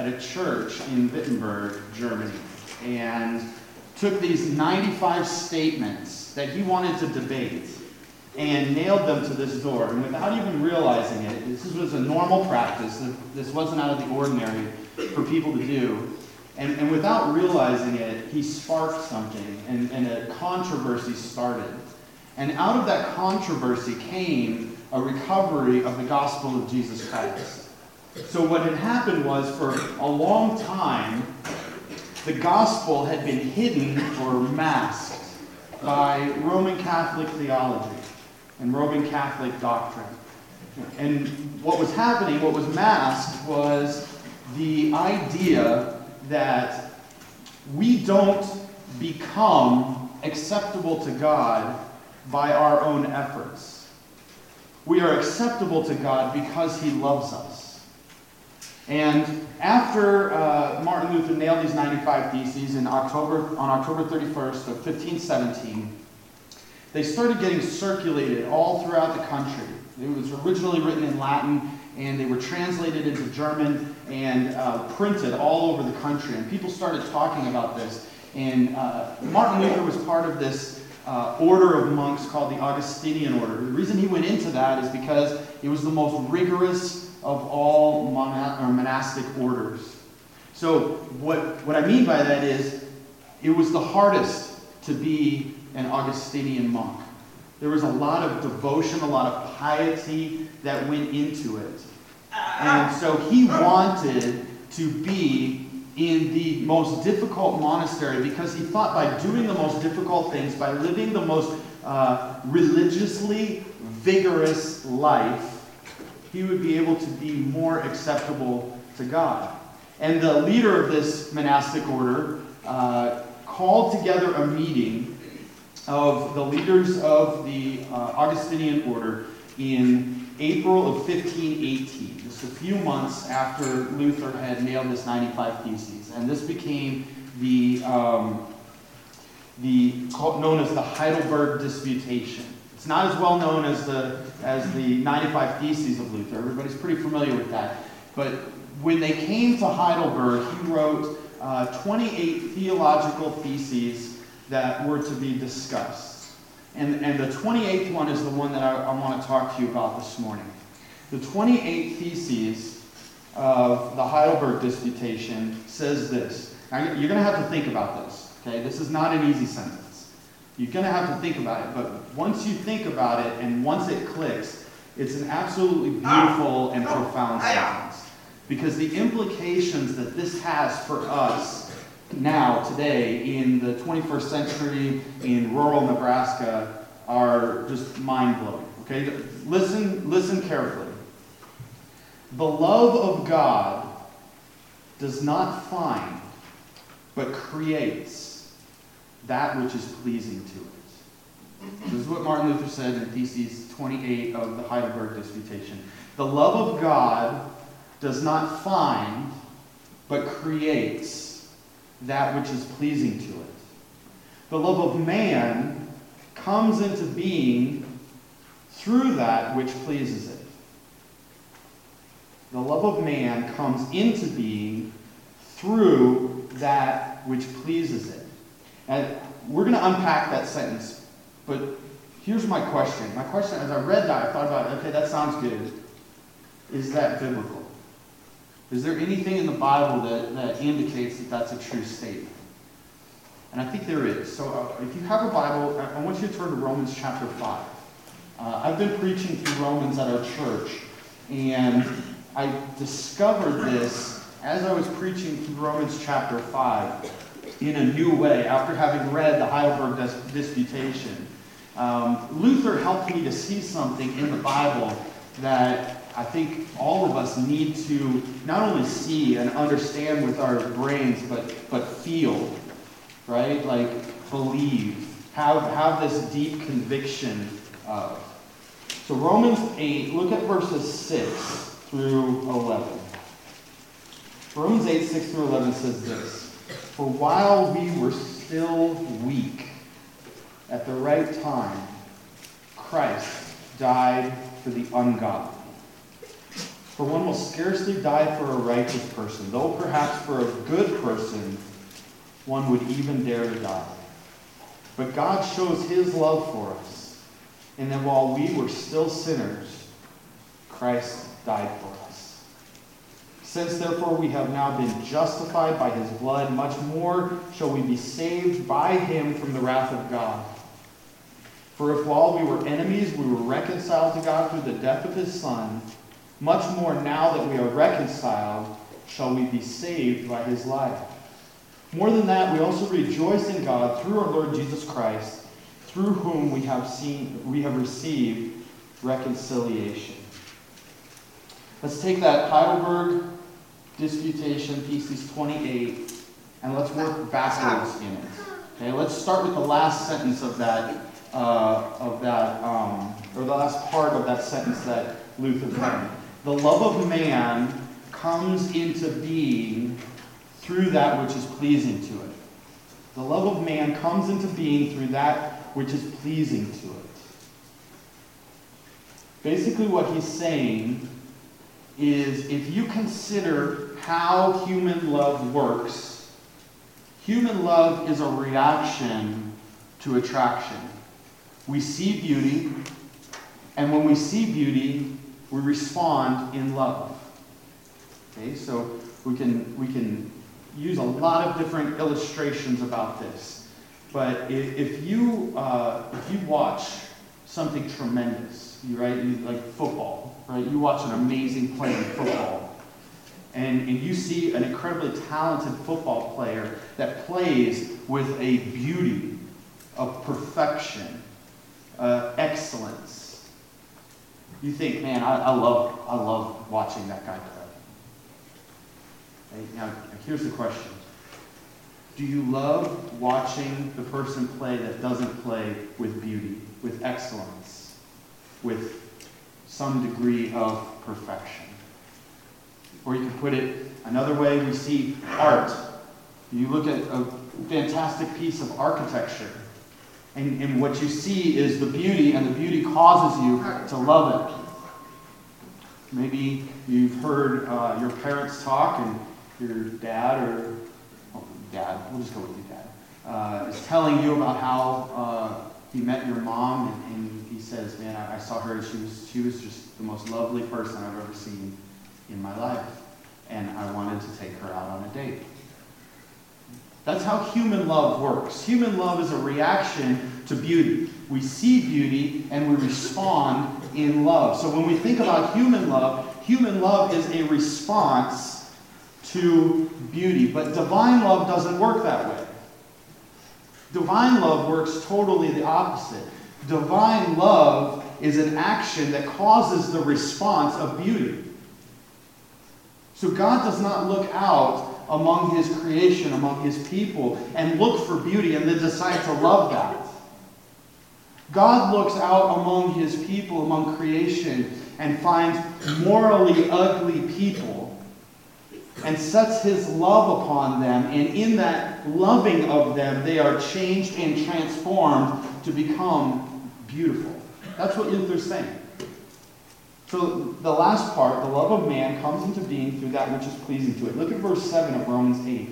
at a church in Wittenberg, Germany, and took these 95 statements that he wanted to debate and nailed them to this door. And without even realizing it, this was a normal practice. This wasn't out of the ordinary for people to do. And, and without realizing it, he sparked something, and, and a controversy started. And out of that controversy came a recovery of the gospel of Jesus Christ. So, what had happened was for a long time, the gospel had been hidden or masked by Roman Catholic theology and Roman Catholic doctrine. And what was happening, what was masked, was the idea that we don't become acceptable to God by our own efforts. We are acceptable to God because He loves us. And after uh, Martin Luther nailed these 95 Theses in October, on October 31st of 1517, they started getting circulated all throughout the country. It was originally written in Latin, and they were translated into German and uh, printed all over the country. And people started talking about this. And uh, Martin Luther was part of this uh, order of monks called the Augustinian order. The reason he went into that is because it was the most rigorous of all monastic orders. So, what, what I mean by that is, it was the hardest to be an Augustinian monk. There was a lot of devotion, a lot of piety that went into it. And so he wanted to be in the most difficult monastery because he thought by doing the most difficult things, by living the most uh, religiously vigorous life, he would be able to be more acceptable to God. And the leader of this monastic order uh, called together a meeting of the leaders of the uh, Augustinian order in April of 1518, just a few months after Luther had nailed his 95 Theses. And this became the, um, the known as the Heidelberg Disputation. It's not as well known as the, as the 95 Theses of Luther. Everybody's pretty familiar with that. But when they came to Heidelberg, he wrote uh, 28 theological theses that were to be discussed. And, and the 28th one is the one that I, I want to talk to you about this morning. The 28th theses of the Heidelberg Disputation says this. Now, you're going to have to think about this. Okay, this is not an easy sentence. You're going to have to think about it, but once you think about it and once it clicks, it's an absolutely ah. beautiful and profound sentence. Because the implications that this has for us now, today, in the 21st century in rural Nebraska are just mind blowing. Okay? Listen, listen carefully. The love of God does not find, but creates that which is pleasing to it. This is what Martin Luther said in Theses 28 of the Heidelberg Disputation. The love of God does not find, but creates that which is pleasing to it. The love of man comes into being through that which pleases it. The love of man comes into being through that which pleases it. And we're going to unpack that sentence, but here's my question. My question, as I read that, I thought about, okay, that sounds good. Is that biblical? Is there anything in the Bible that, that indicates that that's a true statement? And I think there is. So uh, if you have a Bible, I, I, want you to turn to Romans chapter 5. Uh, I've been preaching through Romans at our church, and I discovered this as I was preaching through Romans chapter 5 in a new way after having read the Heidelberg Disputation. Um, Luther helped me to see something in the Bible that I think all of us need to not only see and understand with our brains, but, but feel, right? Like believe, have, have this deep conviction of. So, Romans 8, look at verses 6 through 11. Romans 8, 6 through 11 says this For while we were still weak, at the right time, Christ died for the ungodly. For one will scarcely die for a righteous person, though perhaps for a good person one would even dare to die. But God shows his love for us, in that while we were still sinners, Christ died for us. Since therefore we have now been justified by his blood, much more shall we be saved by him from the wrath of God. For if while we were enemies we were reconciled to God through the death of his Son, much more now that we are reconciled shall we be saved by his life. More than that, we also rejoice in God through our Lord Jesus Christ, through whom we have seen we have received reconciliation. Let's take that Heidelberg Disputation, Thesis 28, and let's work backwards in it. Okay, let's start with the last sentence of that, uh, of that, um, or the last part of that sentence that Luther penned. The love of man comes into being through that which is pleasing to it. The love of man comes into being through that which is pleasing to it. Basically, what he's saying is if you consider how human love works, human love is a reaction to attraction. We see beauty, and when we see beauty, we respond in love. Okay, so we can, we can use a lot of different illustrations about this. But if, you, uh, if you watch something tremendous, you, right, you, like football, right? You watch an amazing play in football, and, and you see an incredibly talented football player that plays with a beauty of perfection, uh, excellence. You think, man, I, I, love, I love watching that guy play. Now, here's the question. Do you love watching the person play that doesn't play with beauty, with excellence, with some degree of perfection? Or you can put it another way, we see art. You look at a fantastic piece of architecture, and, and what you see is the beauty, and the beauty causes you to love it. Maybe you've heard uh, your parents talk, and your dad or oh, dad, we'll just go with your dad, uh, is telling you about how uh, he met your mom, and, and he says, "Man, I, I, saw her. She was she was just the most lovely person I've ever seen in my life, and I wanted to take her out on a date." That's how human love works. Human love is a reaction to beauty. We see beauty and we respond in love. So when we think about human love, human love is a response to beauty. But divine love doesn't work that way. Divine love works totally the opposite. Divine love is an action that causes the response of beauty. So God does not look out among his creation, among his people, and look for beauty and then decide to love that. God looks out among his people, among creation, and finds morally ugly people and sets his love upon them, and in that loving of them, they are changed and transformed to become beautiful. That's what Luther's saying. So the last part, the love of man, comes into being through that which is pleasing to it. Look at verse 7 of Romans 8.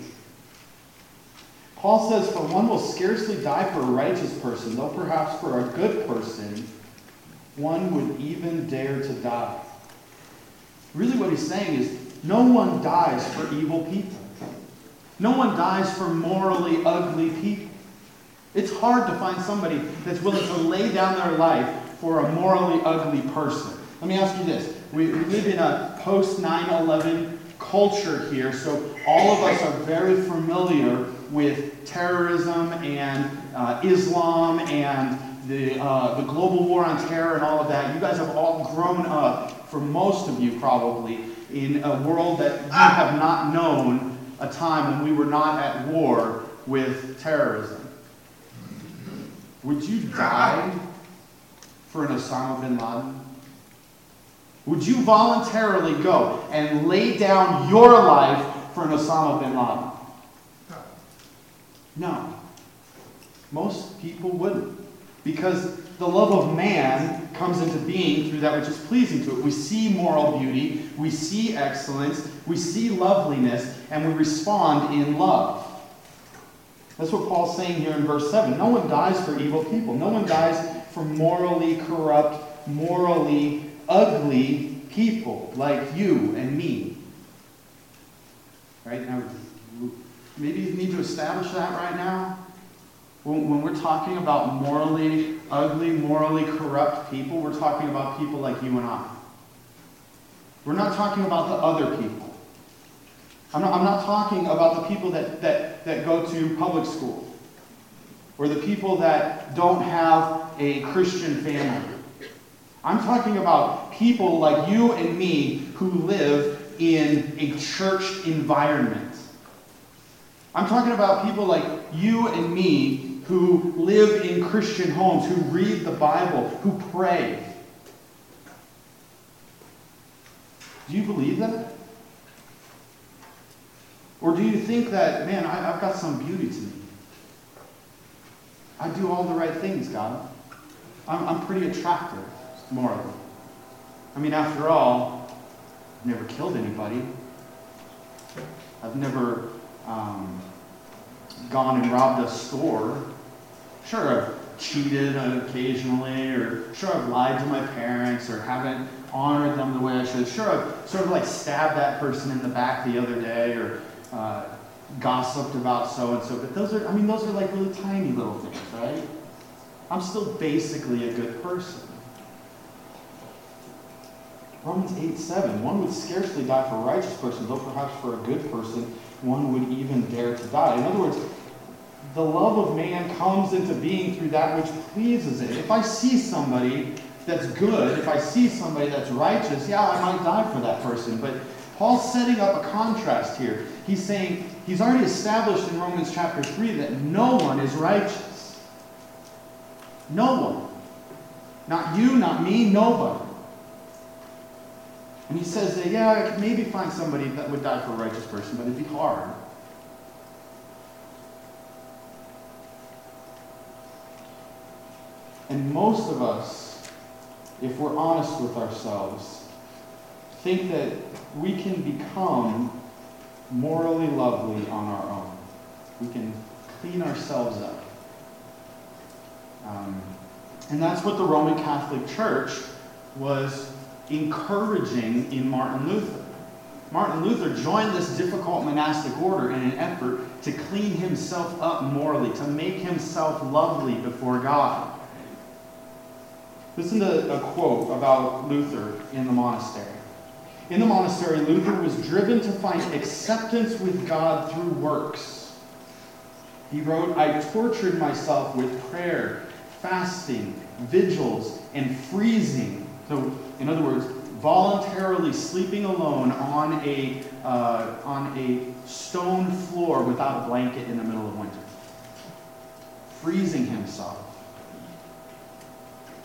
Paul says, For one will scarcely die for a righteous person, though perhaps for a good person, one would even dare to die. Really, what he's saying is no one dies for evil people. No one dies for morally ugly people. It's hard to find somebody that's willing to lay down their life for a morally ugly person. Let me ask you this. We, live in a post 9 11 culture here, so all of us are very familiar with terrorism and uh, Islam and the, uh, the global war on terror and all of that. You guys have all grown up, for most of you probably, in a world that you have not known a time when we were not at war with terrorism. Would you die for an Osama bin Laden? Would you voluntarily go and lay down your life for an Osama bin Laden? No. Most people wouldn't. Because the love of man comes into being through that which is pleasing to it. We see moral beauty, we see excellence, we see loveliness, and we respond in love. That's what Paul's saying here in verse 7. No one dies for evil people. No one dies for morally corrupt, morally ugly people like you and me. Right? Now, maybe you need to establish that right now. When, when we're talking about morally ugly, morally corrupt people, we're talking about people like you and I. We're not talking about the other people. I'm not, I'm not talking about the people that, that, that go to public school or the people that don't have a Christian family. I'm talking about people like you and me who live in a church environment. I'm talking about people like you and me who live in Christian homes, who read the Bible, who pray. Do you believe that? Or do you think that, man, I, have got some beauty to me? I do all the right things, God. I'm, I'm pretty attractive, morally. I mean, after all, I've never killed anybody. I've never um, gone and robbed a store. Sure, I've cheated occasionally, or sure, I've lied to my parents, or haven't honored them the way I should. Sure, I've sort of like stabbed that person in the back the other day, or uh, gossiped about so and so. But those are, I mean, those are like really tiny little things, right? I'm still basically a good person. Romans 8 7. One would scarcely die for a righteous person, though perhaps for a good person, one would even dare to die. In other words, the love of man comes into being through that which pleases it. If I see somebody that's good, if I see somebody that's righteous, yeah, I might die for that person. But Paul's setting up a contrast here. He's saying, he's already established in Romans chapter 3 that no one is righteous. No one. Not you, not me, nobody. And he says that, yeah, I could maybe find somebody that would die for a righteous person, but it'd be hard. And most of us, if we're honest with ourselves, think that we can become morally lovely on our own. We can clean ourselves up. Um, and that's what the Roman Catholic Church was encouraging in Martin Luther. Martin Luther joined this difficult monastic order in an effort to clean himself up morally, to make himself lovely before God. Listen to a quote about Luther in the monastery. In the monastery, Luther was driven to find acceptance with God through works. He wrote, I tortured myself with prayer, fasting, vigils, and freezing. So, in other words, voluntarily sleeping alone on a, uh, on a stone floor without a blanket in the middle of winter. Freezing himself.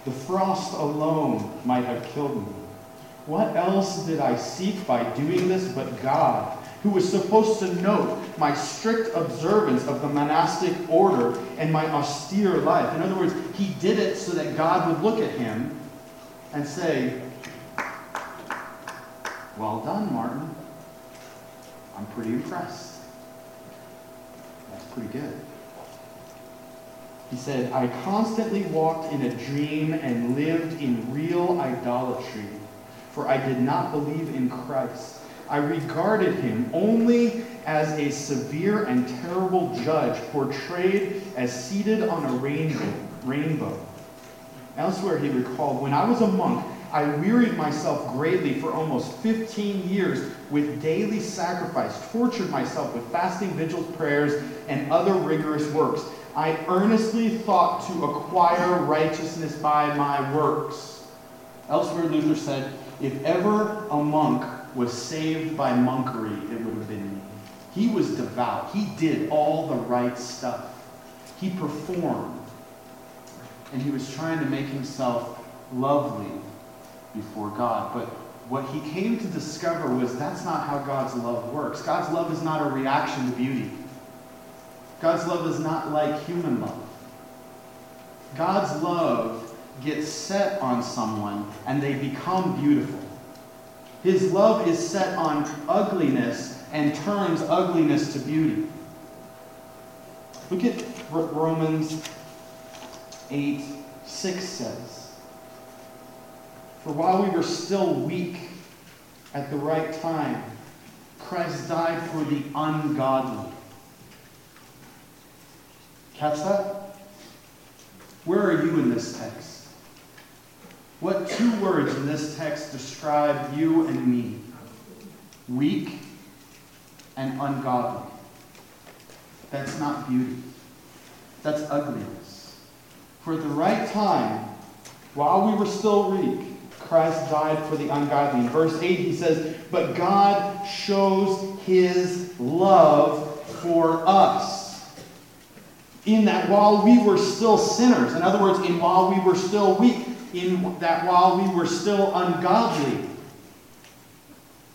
The frost alone might have killed me. What else did I seek by doing this but God, who was supposed to note my strict observance of the monastic order and my austere life? In other words, he did it so that God would look at him and say, Well done, Martin. I'm pretty impressed. That's pretty good. He said, I constantly walked in a dream and lived in real idolatry for I did not believe in Christ. I regarded him only as a severe and terrible judge portrayed as seated on a rainbow. rainbow. Elsewhere, he recalled, when I was a monk, I wearied myself greatly for almost 15 years with daily sacrifice, tortured myself with fasting, vigils, prayers, and other rigorous works. I earnestly thought to acquire righteousness by my works. Elsewhere, Luther said, if ever a monk was saved by monkery, it would have been me. He was devout. He did all the right stuff. He performed. And he was trying to make himself lovely before God. But what he came to discover was that's not how God's love works. God's love is not a reaction to beauty. God's love is not like human love. God's love gets set on someone and they become beautiful. His love is set on ugliness and turns ugliness to beauty. Look at Romans 8 6 says. For while we were still weak at the right time, Christ died for the ungodly. Catch that? Where are you in this text? What two words in this text describe you and me? Weak and ungodly. That's not beauty. That's ugliness. For at the right time, while we were still weak, Christ died for the ungodly. In verse 8, he says, But God shows his love for us. In that while we were still sinners, in other words, in while we were still weak, in that while we were still ungodly,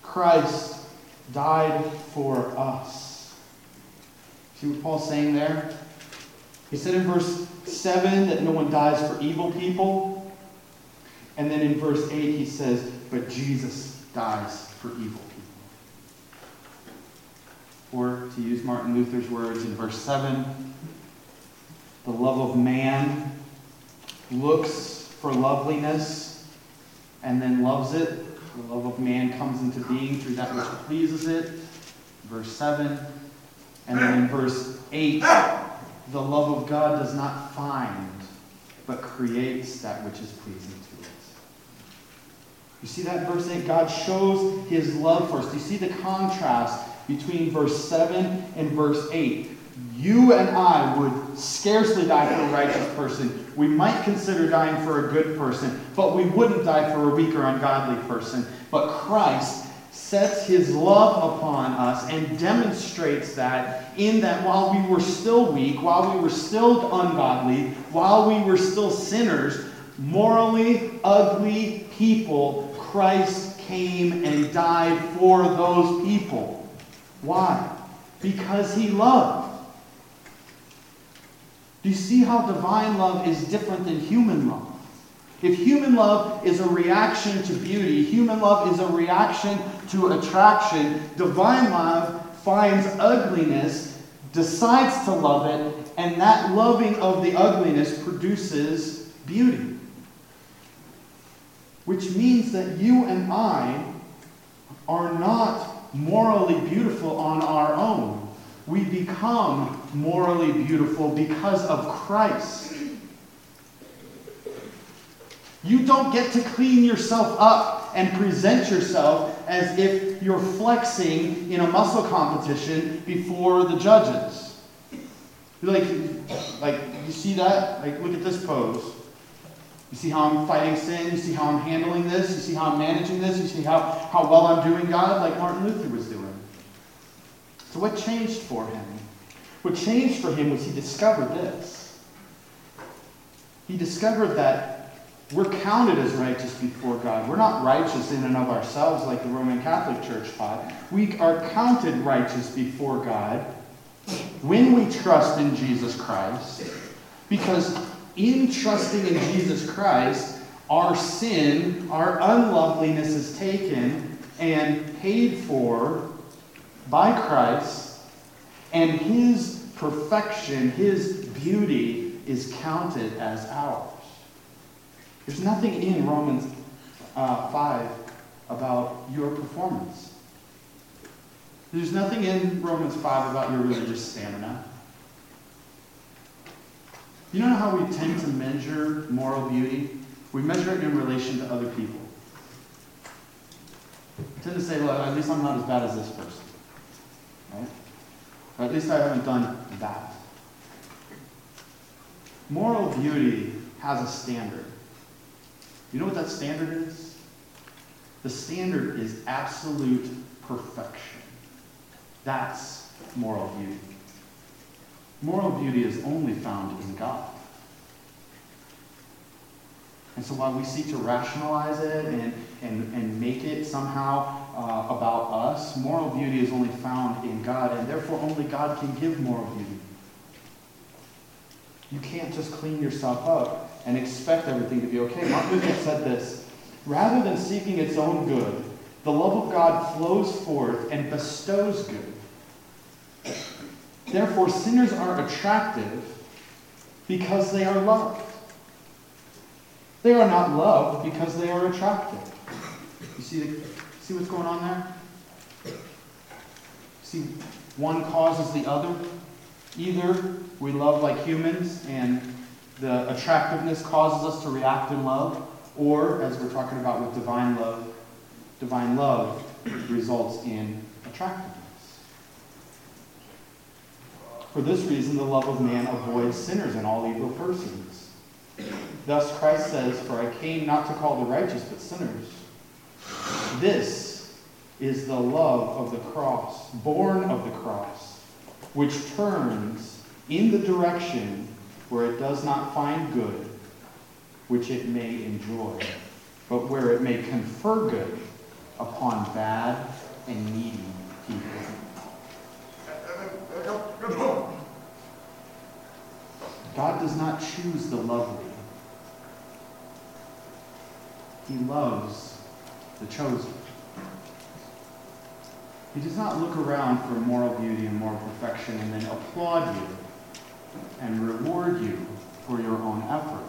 Christ died for us. See what Paul's saying there? He said in verse 7 that no one dies for evil people. And then in verse 8, he says, But Jesus dies for evil people. Or, to use Martin Luther's words in verse 7, the love of man looks for loveliness and then loves it. The love of man comes into being through that which pleases it. Verse 7. And then in verse 8, the love of God does not find, but creates that which is pleasing to it. You see that verse 8? God shows his love for us. Do you see the contrast between verse 7 and verse 8? You and I would scarcely die for a righteous person. We might consider dying for a good person, but we wouldn't die for a weak or ungodly person. But Christ sets his love upon us and demonstrates that in that while we were still weak, while we were still ungodly, while we were still sinners, morally ugly people, Christ came and died for those people. Why? Because he loved. Do you see how divine love is different than human love? If human love is a reaction to beauty, human love is a reaction to attraction, divine love finds ugliness, decides to love it, and that loving of the ugliness produces beauty. Which means that you and I are not morally beautiful on our own. We become morally beautiful because of Christ. You don't get to clean yourself up and present yourself as if you're flexing in a muscle competition before the judges. You're like, like, you see that? Like, look at this pose. You see how I'm fighting sin? You see how I'm handling this? You see how I'm managing this? You see how, how well I'm doing God, like Martin Luther was doing. So, what changed for him? What changed for him was he discovered this. He discovered that we're counted as righteous before God. We're not righteous in and of ourselves like the Roman Catholic Church taught. We are counted righteous before God when we trust in Jesus Christ. Because in trusting in Jesus Christ, our sin, our unloveliness is taken and paid for by Christ, and his perfection, his beauty is counted as ours. There's nothing in Romans uh, 5 about your performance. There's nothing in Romans 5 about your religious stamina. You know how we tend to measure moral beauty? We measure it in relation to other people. We tend to say, well, at least I'm not as bad as this person. Right? At least I haven't done that. Moral beauty has a standard. You know what that standard is? The standard is absolute perfection. That's moral beauty. Moral beauty is only found in God. And so while we seek to rationalize it and, and, and make it somehow uh, about us, moral beauty is only found in God, and therefore only God can give moral beauty. You can't just clean yourself up and expect everything to be okay. Martin Luther said this Rather than seeking its own good, the love of God flows forth and bestows good. Therefore, sinners are attractive because they are loved. They are not loved because they are attractive. You see, the, see what's going on there? See, one causes the other. Either we love like humans and the attractiveness causes us to react in love, or as we're talking about with divine love, divine love results in attractiveness. For this reason, the love of man avoids sinners and all evil persons. Thus Christ says, For I came not to call the righteous, but sinners. This is the love of the cross, born of the cross, which turns in the direction where it does not find good, which it may enjoy, but where it may confer good upon bad and needy people. God does not choose the lovely. He loves the chosen. He does not look around for moral beauty and moral perfection and then applaud you and reward you for your own effort.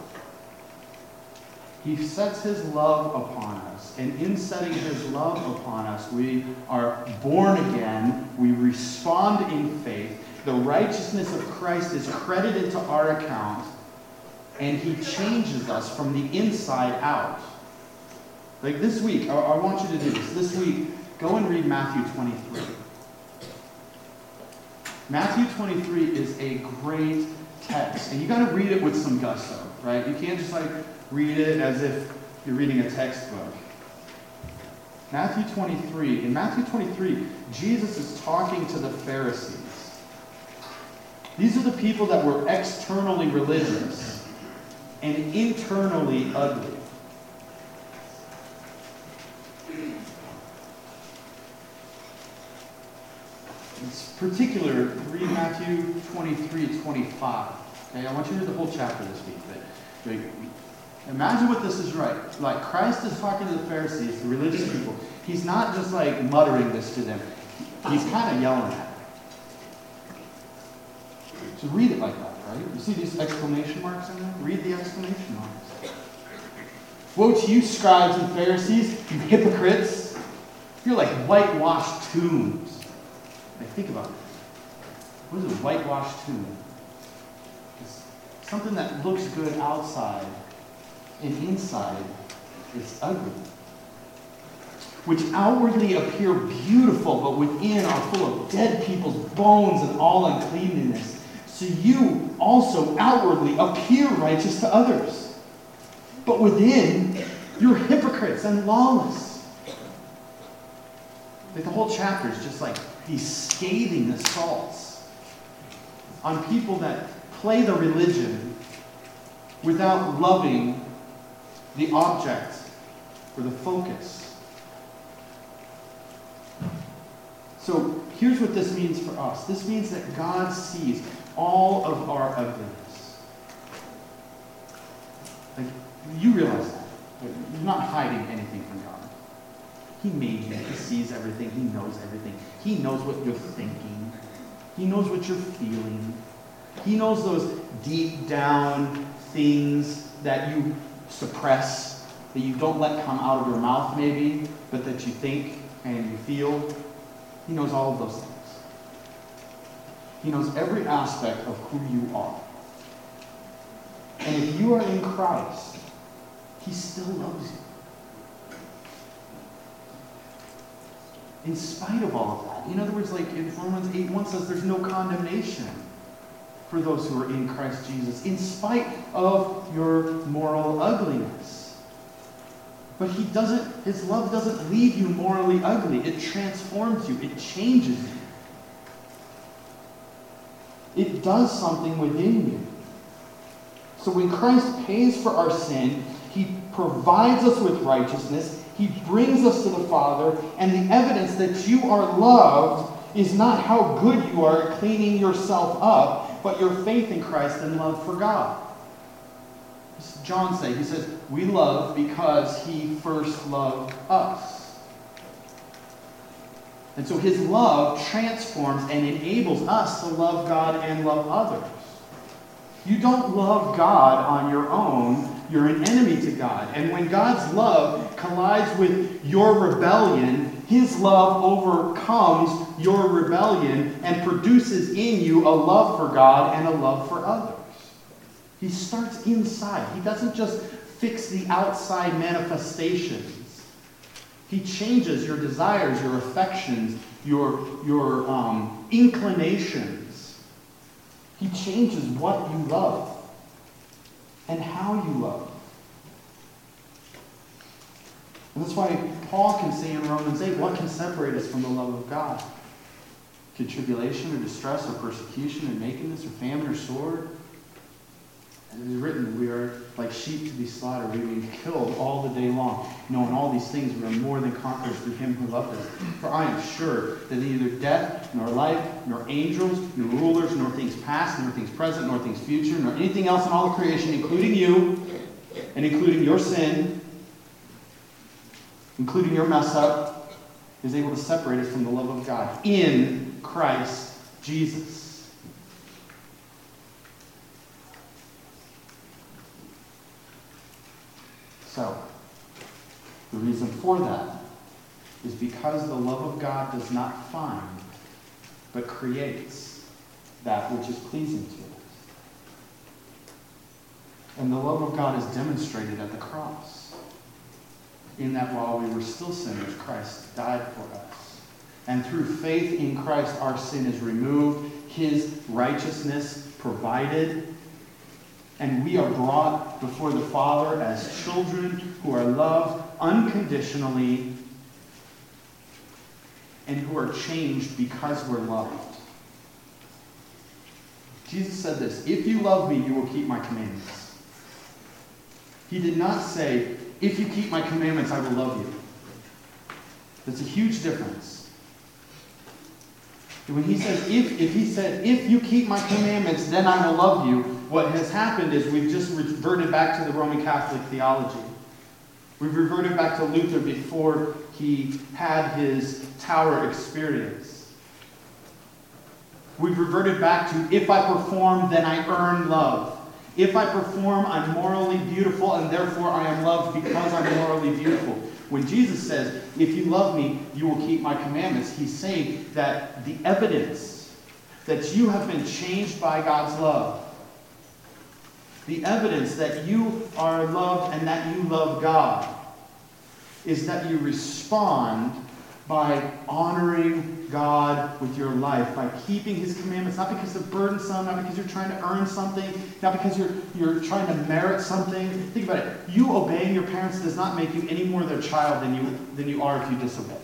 He sets his love upon us, and in setting his love upon us, we are born again, we respond in faith, the righteousness of Christ is credited to our account, and he changes us from the inside out. Like this week, I, I want you to do this. This week, go and read Matthew 23. Matthew 23 is a great text, and you got to read it with some gusto, right? You can't just like read it as if you're reading a textbook. Matthew 23. In Matthew 23, Jesus is talking to the Pharisees. These are the people that were externally religious and internally ugly. Particular, read Matthew 23, 25. Okay, I want you to read the whole chapter this week. But, imagine what this is right. Like Christ is talking to the Pharisees, the religious people. He's not just like muttering this to them. He's kind of yelling at them. So read it like that, right? You see these exclamation marks in there? Read the exclamation marks. Woe to you, scribes and Pharisees, you hypocrites! You're like whitewashed tombs. Think about it. What is a whitewashed tomb? It's something that looks good outside, and inside it's ugly. Which outwardly appear beautiful, but within are full of dead people's bones and all uncleanness so you also outwardly appear righteous to others. But within, you're hypocrites and lawless. Like the whole chapter is just like these scathing assaults on people that play the religion without loving the object or the focus. So here's what this means for us this means that God sees all of our ugliness. Like, you realize that. You're not hiding anything from God. He made you. He sees everything. He knows everything. He knows what you're thinking. He knows what you're feeling. He knows those deep down things that you suppress, that you don't let come out of your mouth maybe, but that you think and you feel. He knows all of those things. He knows every aspect of who you are. And if you are in Christ, He still loves you. In spite of all of that. In other words, like in Romans 8 1 says, there's no condemnation for those who are in Christ Jesus, in spite of your moral ugliness. But he doesn't, his love doesn't leave you morally ugly. It transforms you. It changes you. It does something within you. So when Christ pays for our sin, he provides us with righteousness, he brings us to the Father, and the evidence that you are loved is not how good you are at cleaning yourself up, but your faith in Christ and love for God. John say? He says, We love because he first loved us. And so his love transforms and enables us to love God and love others. You don't love God on your own, you're an enemy to God. And when God's love collides with your rebellion, his love overcomes your rebellion and produces in you a love for God and a love for others. He starts inside. He doesn't just fix the outside manifestations. He changes your desires, your affections, your, your um, inclinations. He changes what you love and how you love. And that's why Paul can say in Romans 8, what can separate us from the love of God? Could tribulation or distress or persecution or nakedness or famine or sword? And it is written, we are like sheep to be slaughtered. We are killed all the day long. Knowing all these things, we are more than conquerors through him who loved us. For I am sure that neither death, nor life, nor angels, nor rulers, nor things past, nor things present, nor things future, nor anything else in all of creation, including you, and including your sin, including your mess up, is able to separate us from the love of God in Christ Jesus. So, the reason for that is because the love of God does not find, but creates that which is pleasing to us. And the love of God is demonstrated at the cross. In that while we were still sinners, Christ died for us. And through faith in Christ, our sin is removed, his righteousness provided, and we are brought before the Father as children who are loved unconditionally and who are changed because we're loved. Jesus said this If you love me, you will keep my commandments. He did not say, If you keep my commandments, I will love you. That's a huge difference. When he says, if, if he said, if you keep my commandments, then I will love you, what has happened is we've just reverted back to the Roman Catholic theology. We've reverted back to Luther before he had his tower experience. We've reverted back to if I perform, then I earn love. If I perform, I'm morally beautiful, and therefore I am loved because I'm morally beautiful. When Jesus says, If you love me, you will keep my commandments, he's saying that the evidence that you have been changed by God's love the evidence that you are loved and that you love God is that you respond by honoring God with your life, by keeping his commandments, not because they're burdensome, not because you're trying to earn something, not because you're, you're trying to merit something. Think about it. You obeying your parents does not make you any more their child than you, than you are if you disobey.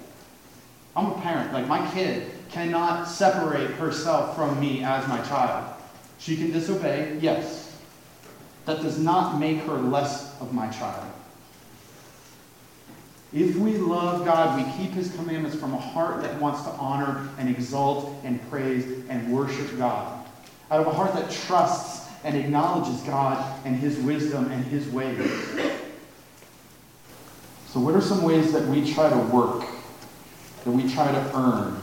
I'm a parent. Like, my kid cannot separate herself from me as my child. She can disobey, yes. That does not make her less of my child. If we love God, we keep his commandments from a heart that wants to honor and exalt and praise and worship God. Out of a heart that trusts and acknowledges God and his wisdom and his ways. So, what are some ways that we try to work, that we try to earn,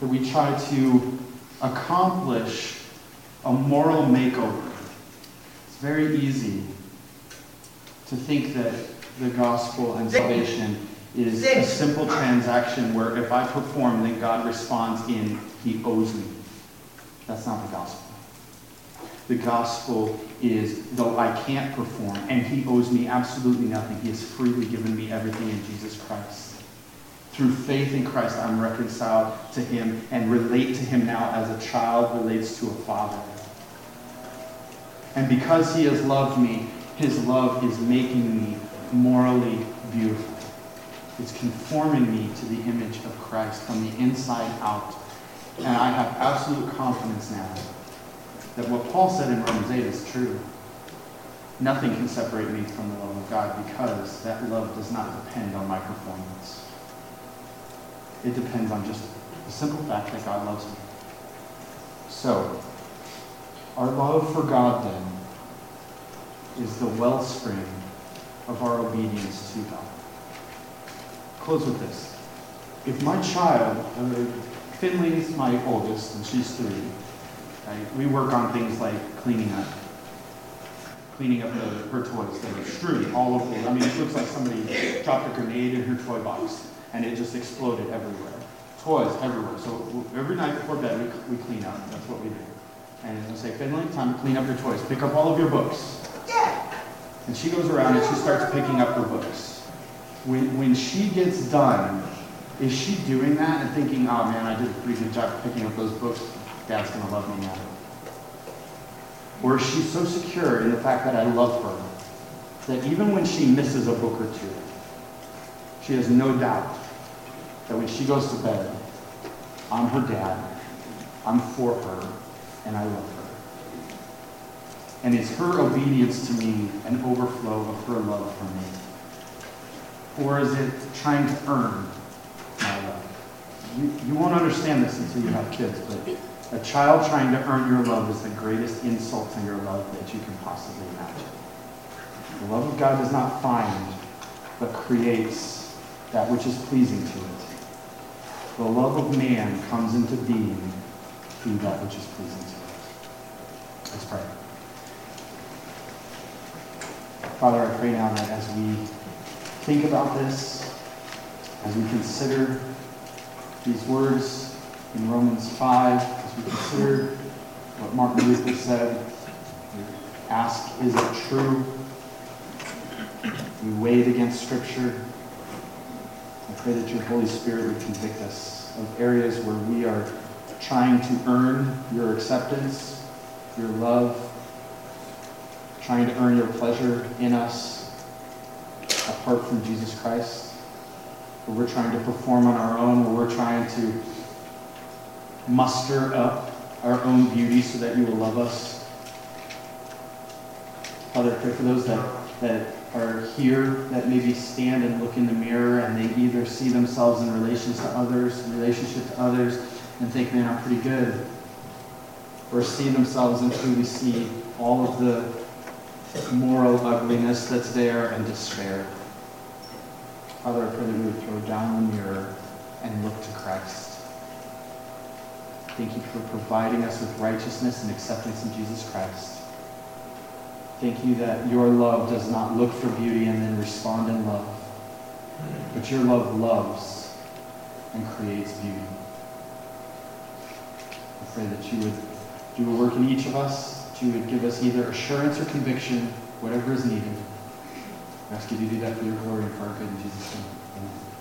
that we try to accomplish a moral makeover? Very easy to think that the gospel and salvation is a simple transaction where if I perform, then God responds in He owes me. That's not the gospel. The gospel is, though I can't perform, and He owes me absolutely nothing, He has freely given me everything in Jesus Christ. Through faith in Christ, I'm reconciled to Him and relate to Him now as a child relates to a father. And because he has loved me, his love is making me morally beautiful. It's conforming me to the image of Christ from the inside out. And I have absolute confidence now that what Paul said in Romans 8 is true. Nothing can separate me from the love of God because that love does not depend on my performance. It depends on just the simple fact that God loves me So, our love for God then is the wellspring of our obedience to God. Close with this. If my child, uh, Finley's my oldest, and she's three, right? we work on things like cleaning up cleaning up the, her toys that are strewn all over. I mean, it looks like somebody dropped a grenade in her toy box and it just exploded everywhere. Toys everywhere. So every night before bed, we, we clean up. That's what we do. And I say, Finley, time to clean up your toys. Pick up all of your books. Yeah. And she goes around and she starts picking up her books. When, when she gets done, is she doing that and thinking, oh man, I did a pretty good job picking up those books? Dad's going to love me now. Or is she so secure in the fact that I love her that even when she misses a book or two, she has no doubt that when she goes to bed, I'm her dad, I'm for her, and I love her. And is her obedience to me an overflow of her love for me? Or is it trying to earn my love? You, you won't understand this until you have kids, but a child trying to earn your love is the greatest insult to your love that you can possibly imagine. The love of God does not find, but creates that which is pleasing to it. The love of man comes into being through that which is pleasing to us. Let's pray. Father, I pray now that as we think about this, as we consider these words in Romans 5, as we consider what Martin Luther said. Ask, is it true? We weigh it against Scripture. I pray that your Holy Spirit would convict us of areas where we are trying to earn your acceptance, your love, trying to earn your pleasure in us apart from Jesus Christ, where we're trying to perform on our own, where we're trying to muster up our own beauty so that you will love us. Father, I pray for those that, that are here that maybe stand and look in the mirror and they either see themselves in relations to others, in relationship to others, and think, man, I'm pretty good. Or see themselves and truly see all of the moral ugliness that's there and despair. Father, I pray that we would throw down the mirror and look to Christ. Thank you for providing us with righteousness and acceptance in Jesus Christ. Thank you that your love does not look for beauty and then respond in love, but your love loves and creates beauty. I pray that you would do a work in each of us, that you would give us either assurance or conviction, whatever is needed. I ask you to do that for your glory and for our good in Jesus' name. Amen.